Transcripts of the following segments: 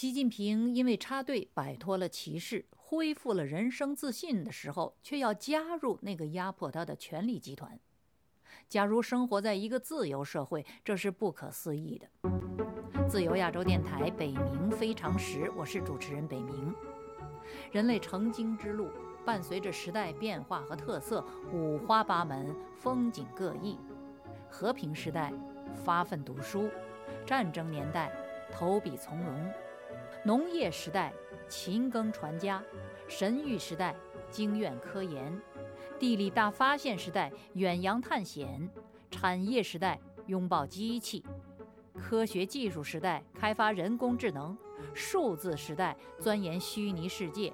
习近平因为插队摆脱了歧视，恢复了人生自信的时候，却要加入那个压迫他的权力集团。假如生活在一个自由社会，这是不可思议的。自由亚洲电台北冥非常时，我是主持人北冥。人类成精之路，伴随着时代变化和特色，五花八门，风景各异。和平时代，发奋读书；战争年代，投笔从戎；农业时代，勤耕传家；神谕时代，经院科研；地理大发现时代，远洋探险；产业时代，拥抱机器。科学技术时代开发人工智能，数字时代钻研虚拟世界，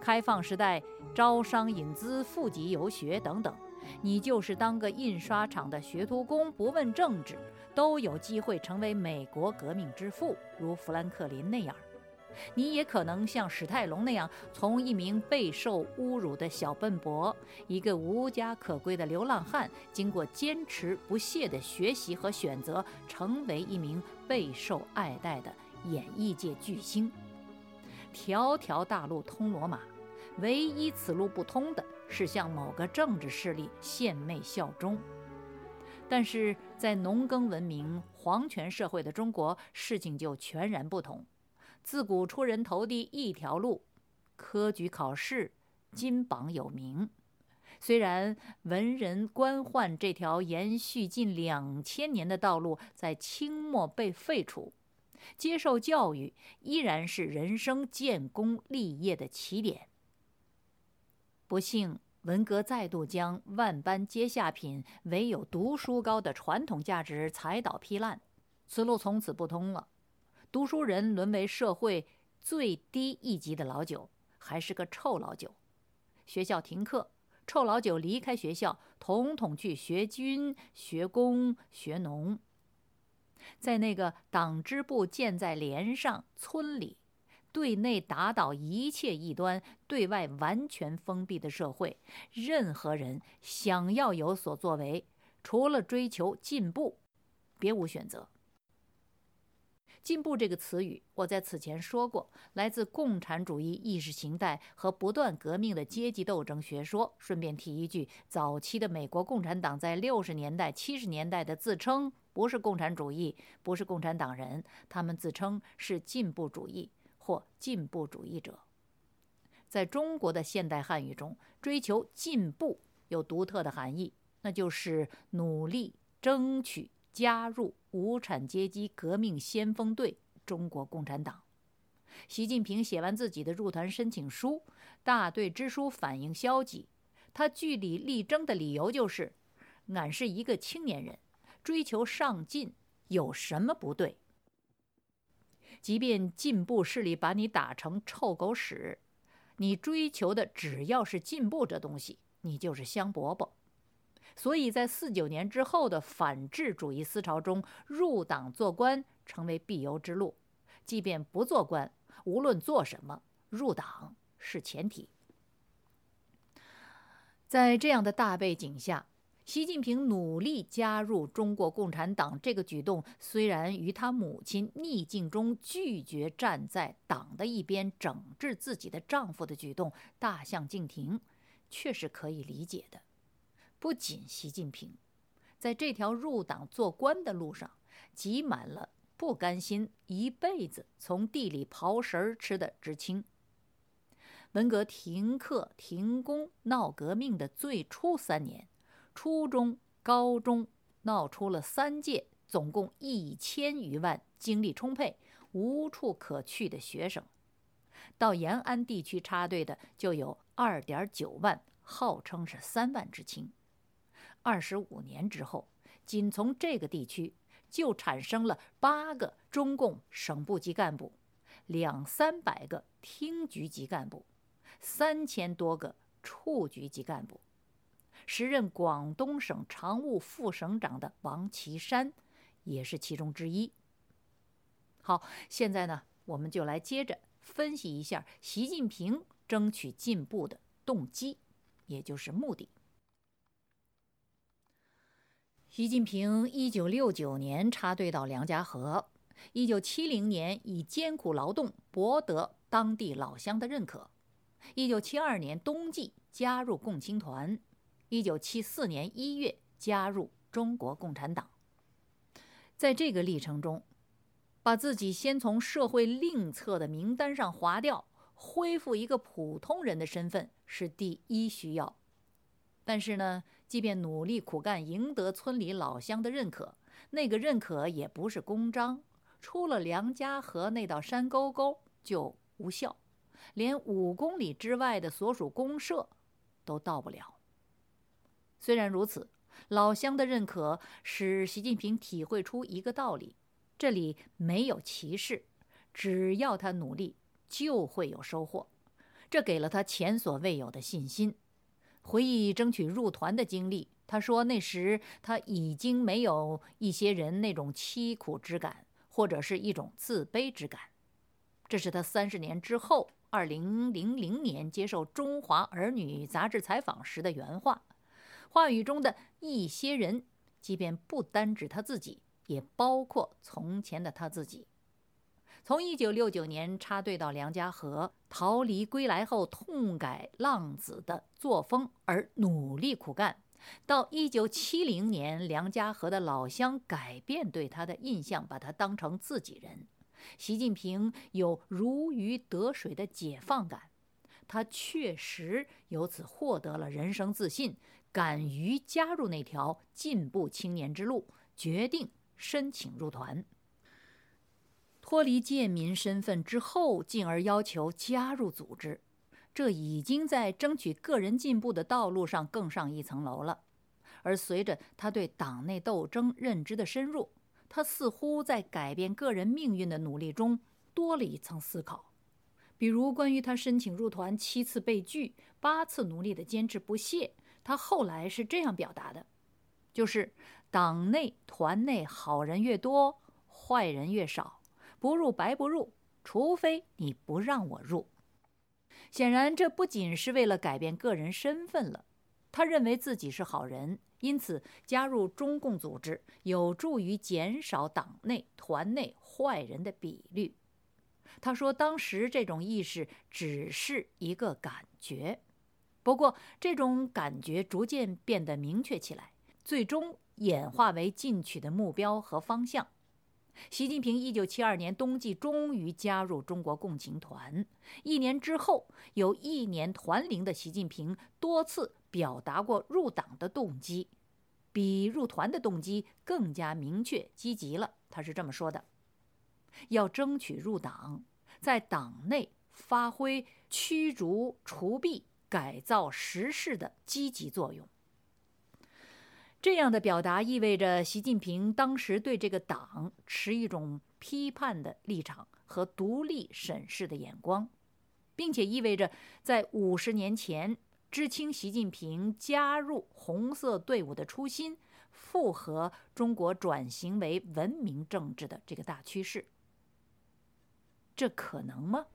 开放时代招商引资、富集游学等等。你就是当个印刷厂的学徒工，不问政治，都有机会成为美国革命之父，如富兰克林那样。你也可能像史泰龙那样，从一名备受侮辱的小笨伯，一个无家可归的流浪汉，经过坚持不懈的学习和选择，成为一名备受爱戴的演艺界巨星。条条大路通罗马，唯一此路不通的是向某个政治势力献媚效忠。但是在农耕文明、皇权社会的中国，事情就全然不同。自古出人头地一条路，科举考试，金榜有名。虽然文人官宦这条延续近两千年的道路在清末被废除，接受教育依然是人生建功立业的起点。不幸，文革再度将万般皆下品，唯有读书高的传统价值踩倒劈烂，此路从此不通了。读书人沦为社会最低一级的老九，还是个臭老九。学校停课，臭老九离开学校，统统去学军、学工、学农。在那个党支部建在连上村里，对内打倒一切异端，对外完全封闭的社会，任何人想要有所作为，除了追求进步，别无选择。进步这个词语，我在此前说过，来自共产主义意识形态和不断革命的阶级斗争学说。顺便提一句，早期的美国共产党在六十年代、七十年代的自称不是共产主义，不是共产党人，他们自称是进步主义或进步主义者。在中国的现代汉语中，追求进步有独特的含义，那就是努力争取。加入无产阶级革命先锋队——中国共产党。习近平写完自己的入团申请书，大队支书反应消极。他据理力争的理由就是：“俺是一个青年人，追求上进有什么不对？即便进步势力把你打成臭狗屎，你追求的只要是进步这东西，你就是香饽饽。”所以在四九年之后的反智主义思潮中，入党做官成为必由之路。即便不做官，无论做什么，入党是前提。在这样的大背景下，习近平努力加入中国共产党这个举动，虽然与他母亲逆境中拒绝站在党的一边整治自己的丈夫的举动大相径庭，却是可以理解的。不仅习近平，在这条入党做官的路上，挤满了不甘心一辈子从地里刨食儿吃的知青。文革停课停工闹革命的最初三年，初中、高中闹出了三届，总共一千余万精力充沛、无处可去的学生。到延安地区插队的就有二点九万，号称是三万知青。二十五年之后，仅从这个地区就产生了八个中共省部级干部，两三百个厅局级干部，三千多个处局级干部。时任广东省常务副省长的王岐山也是其中之一。好，现在呢，我们就来接着分析一下习近平争取进步的动机，也就是目的。习近平一九六九年插队到梁家河，一九七零年以艰苦劳动博得当地老乡的认可。一九七二年冬季加入共青团，一九七四年一月加入中国共产党。在这个历程中，把自己先从社会另册的名单上划掉，恢复一个普通人的身份是第一需要。但是呢，即便努力苦干，赢得村里老乡的认可，那个认可也不是公章，出了梁家河那道山沟沟就无效。连五公里之外的所属公社都到不了。虽然如此，老乡的认可使习近平体会出一个道理：这里没有歧视，只要他努力，就会有收获。这给了他前所未有的信心。回忆争取入团的经历，他说那时他已经没有一些人那种凄苦之感，或者是一种自卑之感。这是他三十年之后。二零零零年接受《中华儿女》杂志采访时的原话，话语中的一些人，即便不单指他自己，也包括从前的他自己。从一九六九年插队到梁家河，逃离归来后痛改浪子的作风而努力苦干，到一九七零年梁家河的老乡改变对他的印象，把他当成自己人。习近平有如鱼得水的解放感，他确实由此获得了人生自信，敢于加入那条进步青年之路，决定申请入团。脱离贱民身份之后，进而要求加入组织，这已经在争取个人进步的道路上更上一层楼了。而随着他对党内斗争认知的深入，他似乎在改变个人命运的努力中多了一层思考，比如关于他申请入团七次被拒、八次努力的坚持不懈，他后来是这样表达的：就是党内团内好人越多，坏人越少，不入白不入，除非你不让我入。显然，这不仅是为了改变个人身份了，他认为自己是好人。因此，加入中共组织有助于减少党内团内坏人的比率。他说，当时这种意识只是一个感觉，不过这种感觉逐渐变得明确起来，最终演化为进取的目标和方向。习近平一九七二年冬季终于加入中国共青团。一年之后，有一年团龄的习近平多次。表达过入党的动机，比入团的动机更加明确积极了。他是这么说的：“要争取入党，在党内发挥驱逐除弊、改造时势的积极作用。”这样的表达意味着习近平当时对这个党持一种批判的立场和独立审视的眼光，并且意味着在五十年前。知青习近平加入红色队伍的初心，符合中国转型为文明政治的这个大趋势。这可能吗？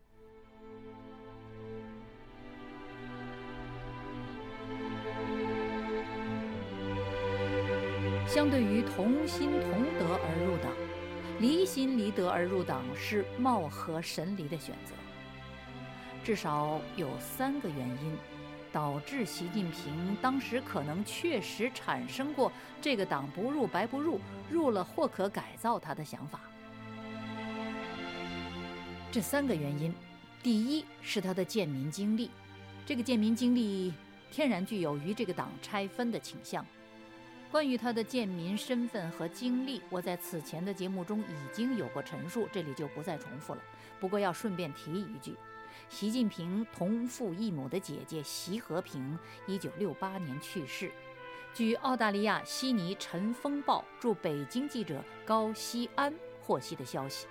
相对于同心同德而入党，离心离德而入党是貌合神离的选择。至少有三个原因。导致习近平当时可能确实产生过这个党不入白不入，入了或可改造他的想法。这三个原因，第一是他的贱民经历，这个贱民经历天然具有与这个党拆分的倾向。关于他的贱民身份和经历，我在此前的节目中已经有过陈述，这里就不再重复了。不过要顺便提一句。习近平同父异母的姐姐习和平，一九六八年去世。据澳大利亚悉尼《晨风报》驻北京记者高希安获悉的消息，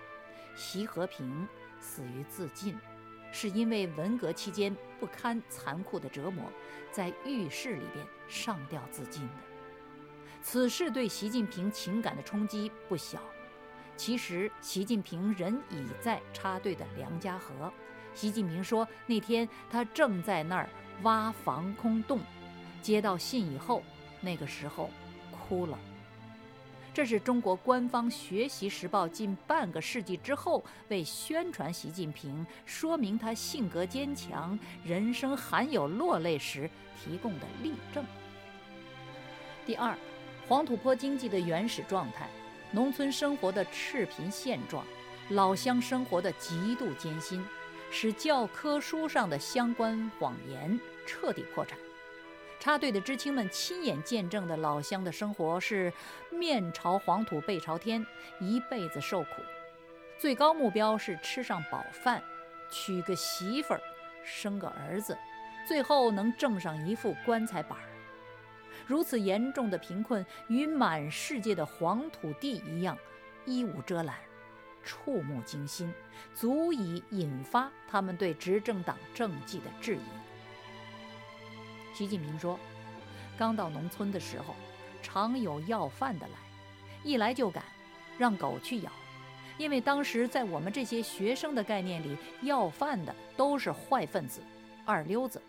习和平死于自尽，是因为文革期间不堪残酷的折磨，在浴室里边上吊自尽的。此事对习近平情感的冲击不小。其实，习近平人已在插队的梁家河。习近平说：“那天他正在那儿挖防空洞，接到信以后，那个时候哭了。这是中国官方《学习时报》近半个世纪之后为宣传习近平、说明他性格坚强、人生罕有落泪时提供的例证。第二，黄土坡经济的原始状态，农村生活的赤贫现状，老乡生活的极度艰辛，使教科书上的相关谎言彻底破产。插队的知青们亲眼见证的老乡的生活是面朝黄土背朝天，一辈子受苦，最高目标是吃上饱饭，娶个媳妇儿，生个儿子，最后能挣上一副棺材板儿。如此严重的贫困，与满世界的黄土地一样，衣无遮拦，触目惊心，足以引发他们对执政党政绩的质疑。习近平说：“刚到农村的时候，常有要饭的来，一来就赶，让狗去咬。因为当时在我们这些学生的概念里，要饭的都是坏分子、二流子。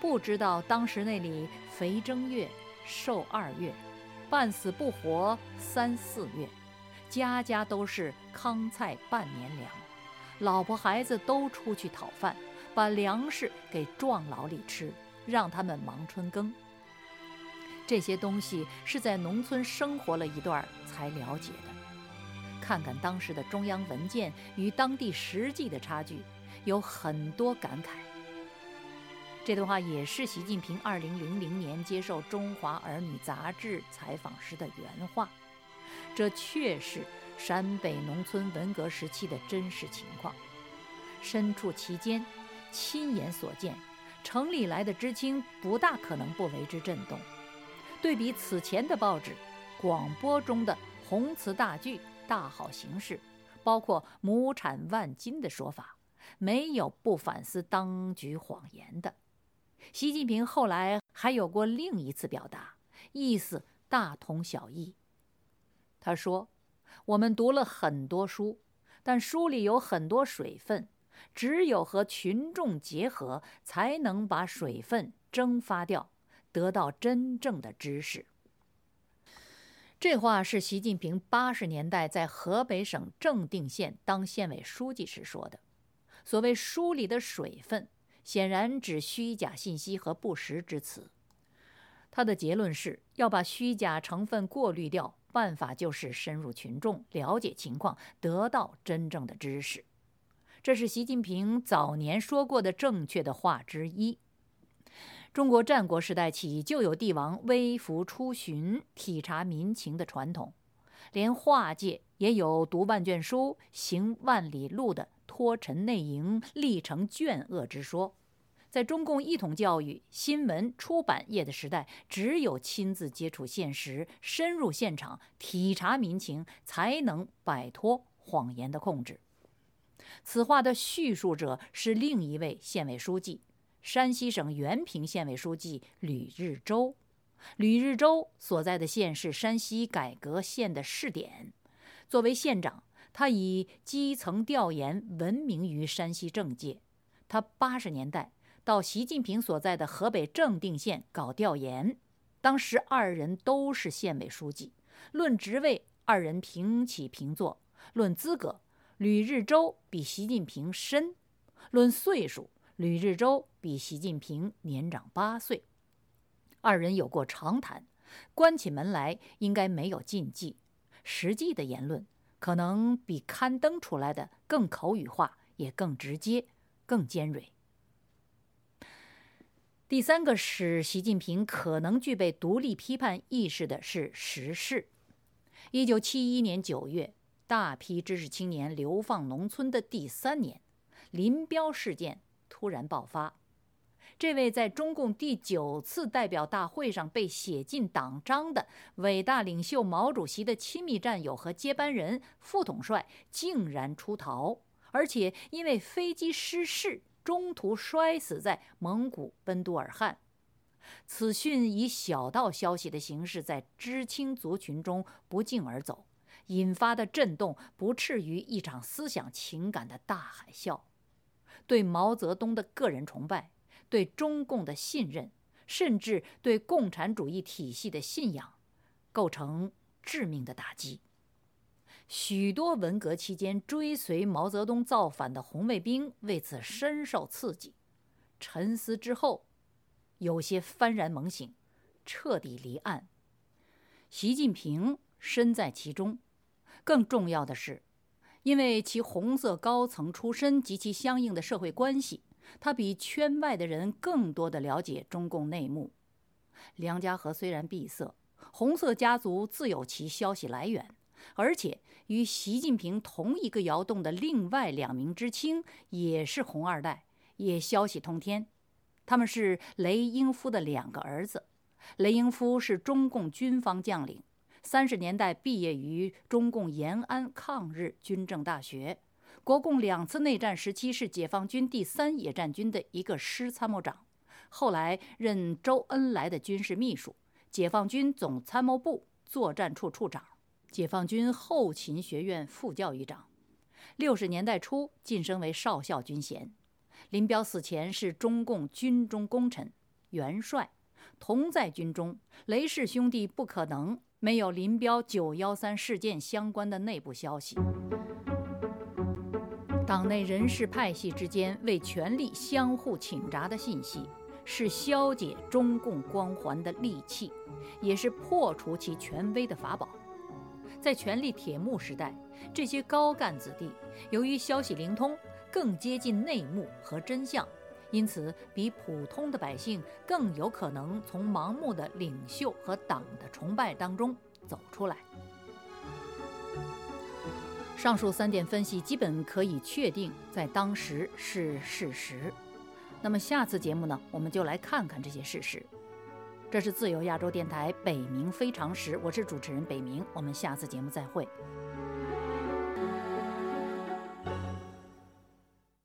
不知道当时那里肥正月、瘦二月，半死不活三四月，家家都是糠菜半年粮，老婆孩子都出去讨饭，把粮食给壮劳力吃。”让他们忙春耕，这些东西是在农村生活了一段才了解的。看看当时的中央文件与当地实际的差距，有很多感慨。这段话也是习近平2000年接受《中华儿女》杂志采访时的原话。这确是陕北农村文革时期的真实情况，身处其间，亲眼所见。城里来的知青不大可能不为之震动。对比此前的报纸、广播中的宏词大句、大好形势，包括亩产万斤的说法，没有不反思当局谎言的。习近平后来还有过另一次表达，意思大同小异。他说：“我们读了很多书，但书里有很多水分。”只有和群众结合，才能把水分蒸发掉，得到真正的知识。这话是习近平八十年代在河北省正定县当县委书记时说的。所谓书里的水分，显然指虚假信息和不实之词。他的结论是要把虚假成分过滤掉，办法就是深入群众，了解情况，得到真正的知识。这是习近平早年说过的正确的话之一。中国战国时代起就有帝王微服出巡、体察民情的传统，连画界也有读万卷书、行万里路的脱尘内营、历成卷恶之说。在中共一统教育、新闻出版业的时代，只有亲自接触现实、深入现场、体察民情，才能摆脱谎言的控制。此话的叙述者是另一位县委书记，山西省原平县委书记吕日周。吕日周所在的县是山西改革县的试点。作为县长，他以基层调研闻名于山西政界。他八十年代到习近平所在的河北正定县搞调研，当时二人都是县委书记。论职位，二人平起平坐；论资格，吕日周比习近平深，论岁数，吕日周比习近平年长八岁。二人有过长谈，关起门来应该没有禁忌。实际的言论可能比刊登出来的更口语化，也更直接、更尖锐。第三个使习近平可能具备独立批判意识的是时事。一九七一年九月。大批知识青年流放农村的第三年，林彪事件突然爆发。这位在中共第九次代表大会上被写进党章的伟大领袖毛主席的亲密战友和接班人副统帅，竟然出逃，而且因为飞机失事，中途摔死在蒙古奔都尔汗。此讯以小道消息的形式在知青族群中不胫而走。引发的震动不次于一场思想情感的大海啸，对毛泽东的个人崇拜，对中共的信任，甚至对共产主义体系的信仰，构成致命的打击。许多文革期间追随毛泽东造反的红卫兵为此深受刺激，沉思之后，有些幡然猛醒，彻底离岸。习近平身在其中，更重要的是，因为其红色高层出身及其相应的社会关系，他比圈外的人更多的了解中共内幕。梁家河虽然闭塞，红色家族自有其消息来源。而且与习近平同一个窑洞的另外两名知青也是红二代，也消息通天。他们是雷英夫的两个儿子。雷英夫是中共军方将领，三十年代毕业于中共延安抗日军政大学，国共两次内战时期是解放军第三野战军的一个师参谋长，后来任周恩来的军事秘书，解放军总参谋部作战处处长。解放军后勤学院副教育长，六十年代初晋升为少校军衔。林彪死前是中共军中功臣、元帅，同在军中。雷氏兄弟不可能没有林彪九幺三事件相关的内部消息。党内人事派系之间为权力相互请闸的信息，是消解中共光环的利器，也是破除其权威的法宝。在权力铁幕时代，这些高干子弟由于消息灵通，更接近内幕和真相，因此比普通的百姓更有可能从盲目的领袖和党的崇拜当中走出来。上述三点分析基本可以确定在当时是事实。那么下次节目呢，我们就来看看这些事实。这是自由亚洲电台北冥非常时，我是主持人北冥，我们下次节目再会。